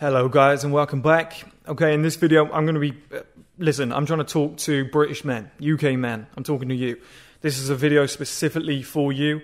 Hello, guys, and welcome back. Okay, in this video, I'm going to be. Uh, listen, I'm trying to talk to British men, UK men. I'm talking to you. This is a video specifically for you.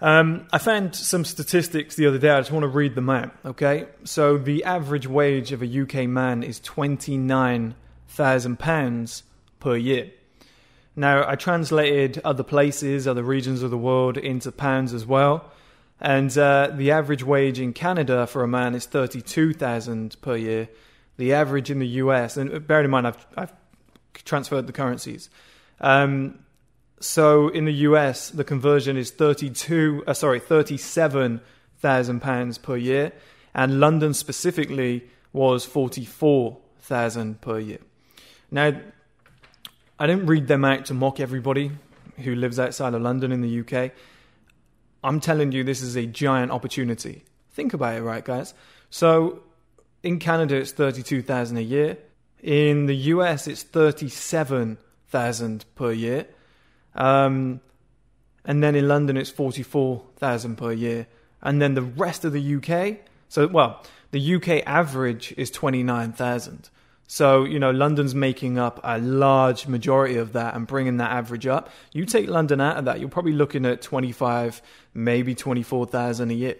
Um, I found some statistics the other day. I just want to read them out. Okay, so the average wage of a UK man is twenty nine thousand pounds per year. Now, I translated other places, other regions of the world into pounds as well. And uh, the average wage in Canada for a man is 32,000 per year. The average in the US, and bear in mind, I've, I've transferred the currencies. Um, so in the US, the conversion is 32, uh, sorry, 37,000 pounds per year. And London specifically was 44,000 per year. Now, I don't read them out to mock everybody who lives outside of London in the UK. I'm telling you, this is a giant opportunity. Think about it, right, guys? So in Canada, it's 32,000 a year. In the US, it's 37,000 per year. Um, and then in London, it's 44,000 per year. And then the rest of the UK, so, well, the UK average is 29,000. So, you know, London's making up a large majority of that and bringing that average up. You take London out of that, you're probably looking at 25, maybe 24,000 a year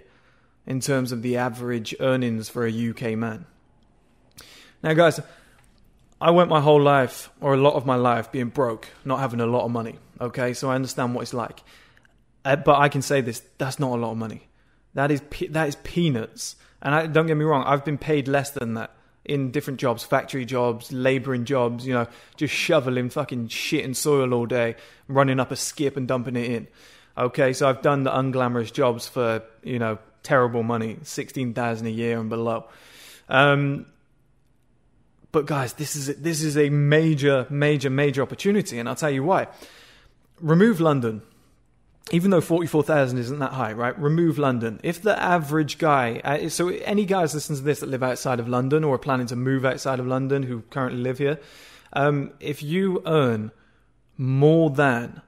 in terms of the average earnings for a UK man. Now, guys, I went my whole life, or a lot of my life, being broke, not having a lot of money. Okay, so I understand what it's like. Uh, but I can say this that's not a lot of money. That is, that is peanuts. And I, don't get me wrong, I've been paid less than that in different jobs, factory jobs, labouring jobs, you know, just shoveling fucking shit and soil all day, running up a skip and dumping it in. Okay, so I've done the unglamorous jobs for, you know, terrible money, 16,000 a year and below. Um, but guys, this is this is a major, major, major opportunity, and I'll tell you why. Remove London even though 44,000 isn't that high, right? Remove London. If the average guy, uh, so any guys listening to this that live outside of London or are planning to move outside of London who currently live here, um, if you earn more than,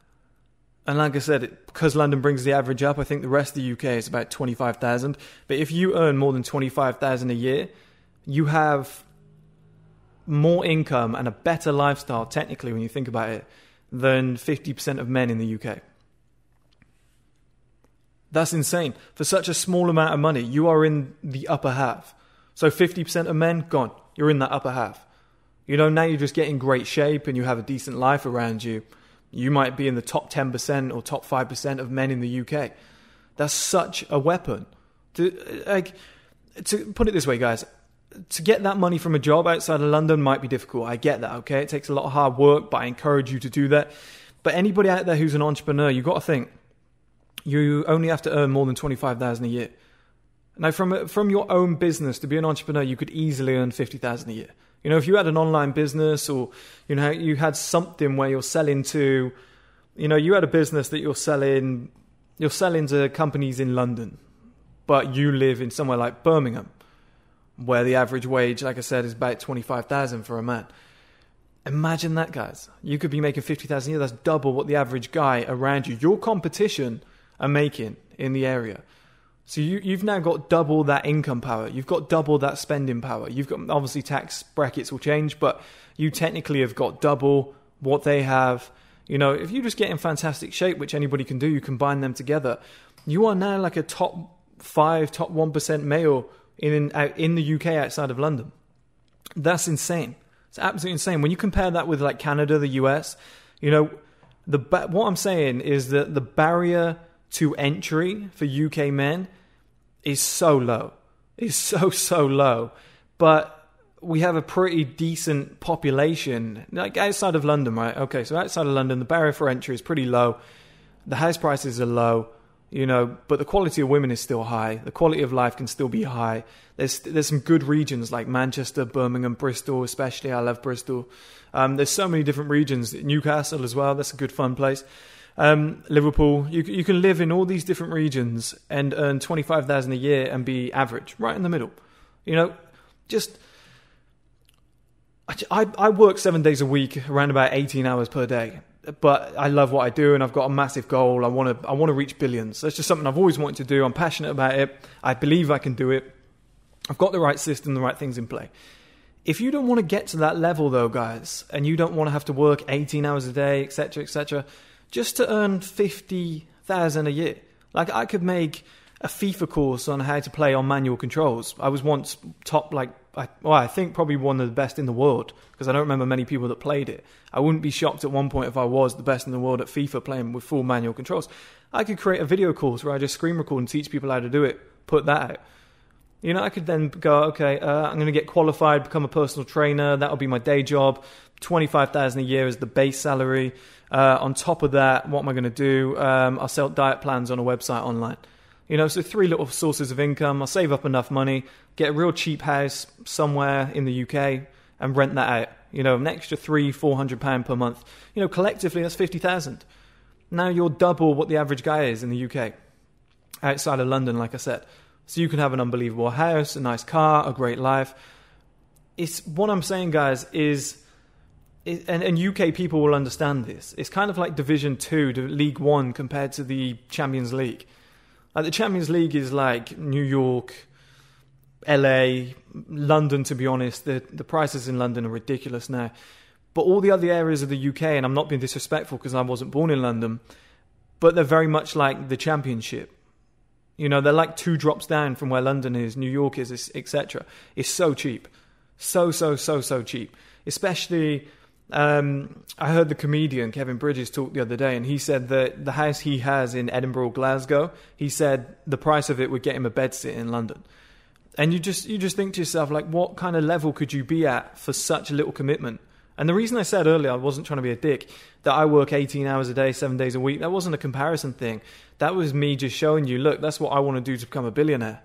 and like I said, it, because London brings the average up, I think the rest of the UK is about 25,000. But if you earn more than 25,000 a year, you have more income and a better lifestyle, technically, when you think about it, than 50% of men in the UK. That's insane. For such a small amount of money, you are in the upper half. So 50% of men, gone. You're in that upper half. You know, now you're just getting great shape and you have a decent life around you. You might be in the top 10% or top 5% of men in the UK. That's such a weapon. To, like, to put it this way, guys, to get that money from a job outside of London might be difficult. I get that, okay? It takes a lot of hard work, but I encourage you to do that. But anybody out there who's an entrepreneur, you've got to think you only have to earn more than 25,000 a year. Now, from, from your own business to be an entrepreneur, you could easily earn 50,000 a year. You know, if you had an online business or, you know, you had something where you're selling to, you know, you had a business that you're selling, you're selling to companies in London, but you live in somewhere like Birmingham, where the average wage, like I said, is about 25,000 for a man. Imagine that, guys. You could be making 50,000 a year. That's double what the average guy around you, your competition – are making in the area. So you, you've now got double that income power. You've got double that spending power. You've got obviously tax brackets will change, but you technically have got double what they have. You know, if you just get in fantastic shape, which anybody can do, you combine them together. You are now like a top five, top one percent male in in the UK outside of London. That's insane. It's absolutely insane. When you compare that with like Canada, the US, you know, the what I'm saying is that the barrier to entry for UK men is so low. Is so so low. But we have a pretty decent population, like outside of London, right? Okay, so outside of London, the barrier for entry is pretty low. The house prices are low, you know, but the quality of women is still high. The quality of life can still be high. There's there's some good regions like Manchester, Birmingham, Bristol, especially. I love Bristol. Um, there's so many different regions. Newcastle as well. That's a good fun place. Um, Liverpool, you you can live in all these different regions and earn twenty five thousand a year and be average, right in the middle. You know, just I, I work seven days a week, around about eighteen hours per day. But I love what I do, and I've got a massive goal. I want to I want to reach billions. That's just something I've always wanted to do. I'm passionate about it. I believe I can do it. I've got the right system, the right things in play. If you don't want to get to that level, though, guys, and you don't want to have to work 18 hours a day, etc., etc., just to earn 50,000 a year, like I could make a FIFA course on how to play on manual controls. I was once top, like, I, well, I think probably one of the best in the world because I don't remember many people that played it. I wouldn't be shocked at one point if I was the best in the world at FIFA playing with full manual controls. I could create a video course where I just screen record and teach people how to do it, put that out. You know, I could then go, okay, uh, I'm going to get qualified, become a personal trainer. That'll be my day job. Twenty-five thousand a year is the base salary. Uh, on top of that, what am I going to do? Um, I'll sell diet plans on a website online. You know, so three little sources of income. I'll save up enough money, get a real cheap house somewhere in the UK, and rent that out. You know, an extra three, four hundred pound per month. You know, collectively that's fifty thousand. Now you're double what the average guy is in the UK, outside of London, like I said. So you can have an unbelievable house, a nice car, a great life. It's what I'm saying, guys, is, and, and UK people will understand this. It's kind of like Division Two to League One compared to the Champions League. Like the Champions League is like New York, LA, London. To be honest, the the prices in London are ridiculous now. But all the other areas of the UK, and I'm not being disrespectful because I wasn't born in London, but they're very much like the Championship. You know, they're like two drops down from where London is, New York is, etc. It's so cheap, so so so so cheap. Especially, um, I heard the comedian Kevin Bridges talk the other day, and he said that the house he has in Edinburgh, Glasgow, he said the price of it would get him a bed sit in London. And you just you just think to yourself, like, what kind of level could you be at for such a little commitment? And the reason I said earlier, I wasn't trying to be a dick, that I work 18 hours a day, seven days a week, that wasn't a comparison thing. That was me just showing you, look, that's what I want to do to become a billionaire.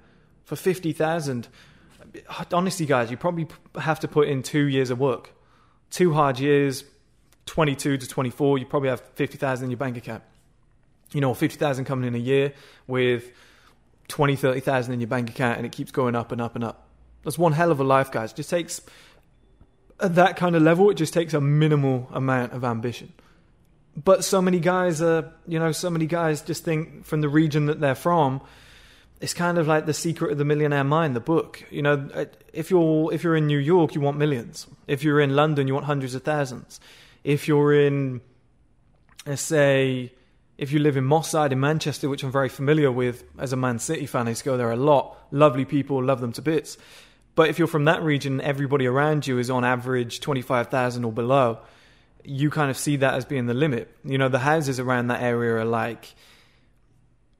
For 50,000, honestly, guys, you probably have to put in two years of work. Two hard years, 22 to 24, you probably have 50,000 in your bank account. You know, 50,000 coming in a year with 20, 30,000 in your bank account and it keeps going up and up and up. That's one hell of a life, guys. It just takes at that kind of level, it just takes a minimal amount of ambition. But so many guys are, you know, so many guys just think from the region that they're from, it's kind of like the secret of the millionaire mind, the book. You know, uh, if you're if you're in New York, you want millions. If you're in London, you want hundreds of thousands. If you're in, let's say, if you live in Moss Side in Manchester, which I'm very familiar with as a Man City fan, I used to go there a lot. Lovely people, love them to bits. But if you're from that region, everybody around you is on average 25,000 or below. You kind of see that as being the limit. You know, the houses around that area are like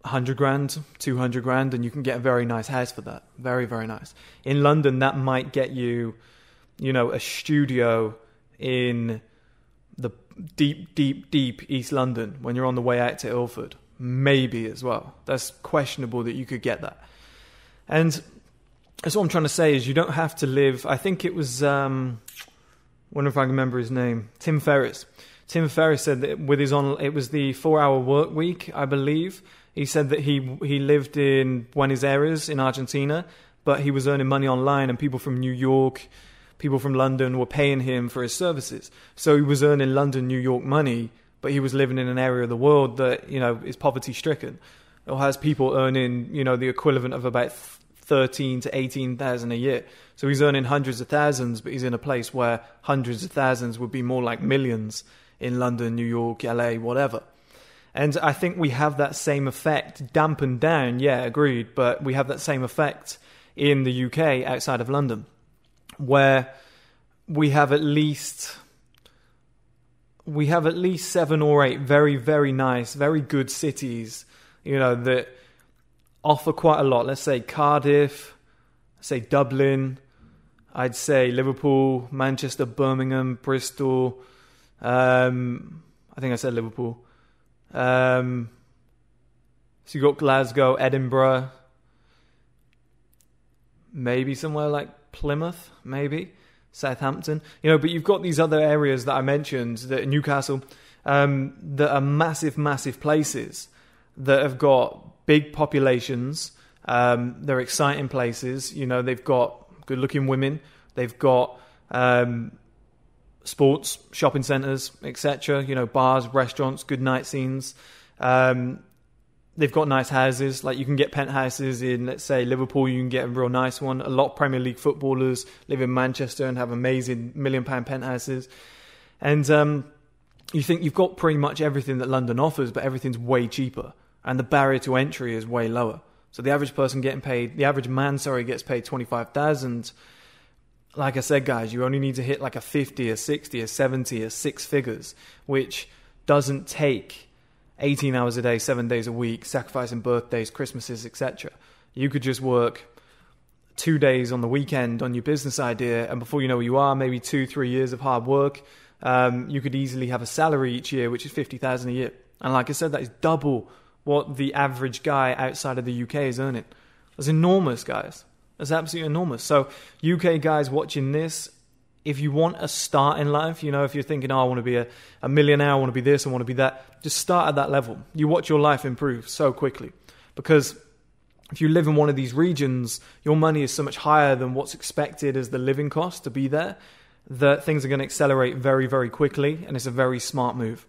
100 grand, 200 grand, and you can get a very nice house for that. Very, very nice. In London, that might get you, you know, a studio in the deep, deep, deep East London when you're on the way out to Ilford. Maybe as well. That's questionable that you could get that. And that's what I'm trying to say is you don't have to live. I think it was. Um, wonder if I can remember his name. Tim Ferriss. Tim Ferriss said that with his on, it was the four-hour work week, I believe. He said that he he lived in Buenos Aires in Argentina, but he was earning money online, and people from New York, people from London were paying him for his services. So he was earning London, New York money, but he was living in an area of the world that you know is poverty-stricken, or has people earning you know the equivalent of about thirteen to eighteen thousand a year. So he's earning hundreds of thousands, but he's in a place where hundreds of thousands would be more like millions in London, New York, LA, whatever. And I think we have that same effect dampened down, yeah, agreed, but we have that same effect in the UK outside of London, where we have at least we have at least seven or eight very, very nice, very good cities, you know, that offer quite a lot. Let's say Cardiff, say Dublin, I'd say Liverpool, Manchester, Birmingham, Bristol. Um, I think I said Liverpool. Um, so you've got Glasgow, Edinburgh, maybe somewhere like Plymouth, maybe Southampton. You know, but you've got these other areas that I mentioned, that Newcastle, um, that are massive, massive places that have got big populations. Um, they're exciting places. You know, they've got good looking women. They've got um, sports, shopping centres, etc. You know, bars, restaurants, good night scenes. Um, they've got nice houses. Like you can get penthouses in, let's say Liverpool. You can get a real nice one. A lot of Premier League footballers live in Manchester and have amazing million pound penthouses. And um, you think you've got pretty much everything that London offers, but everything's way cheaper, and the barrier to entry is way lower. So the average person getting paid, the average man, sorry, gets paid twenty five thousand. Like I said, guys, you only need to hit like a fifty, a sixty, a seventy, a six figures, which doesn't take 18 hours a day, seven days a week, sacrificing birthdays, Christmases, etc. You could just work two days on the weekend on your business idea, and before you know where you are, maybe two, three years of hard work, um, you could easily have a salary each year, which is 50,000 a year. And like I said, that is double what the average guy outside of the UK is earning. That's enormous, guys. That's absolutely enormous. So, UK guys watching this, if you want a start in life, you know, if you're thinking, oh, I want to be a, a millionaire, I want to be this, I want to be that, just start at that level. You watch your life improve so quickly. Because if you live in one of these regions, your money is so much higher than what's expected as the living cost to be there that things are going to accelerate very, very quickly, and it's a very smart move.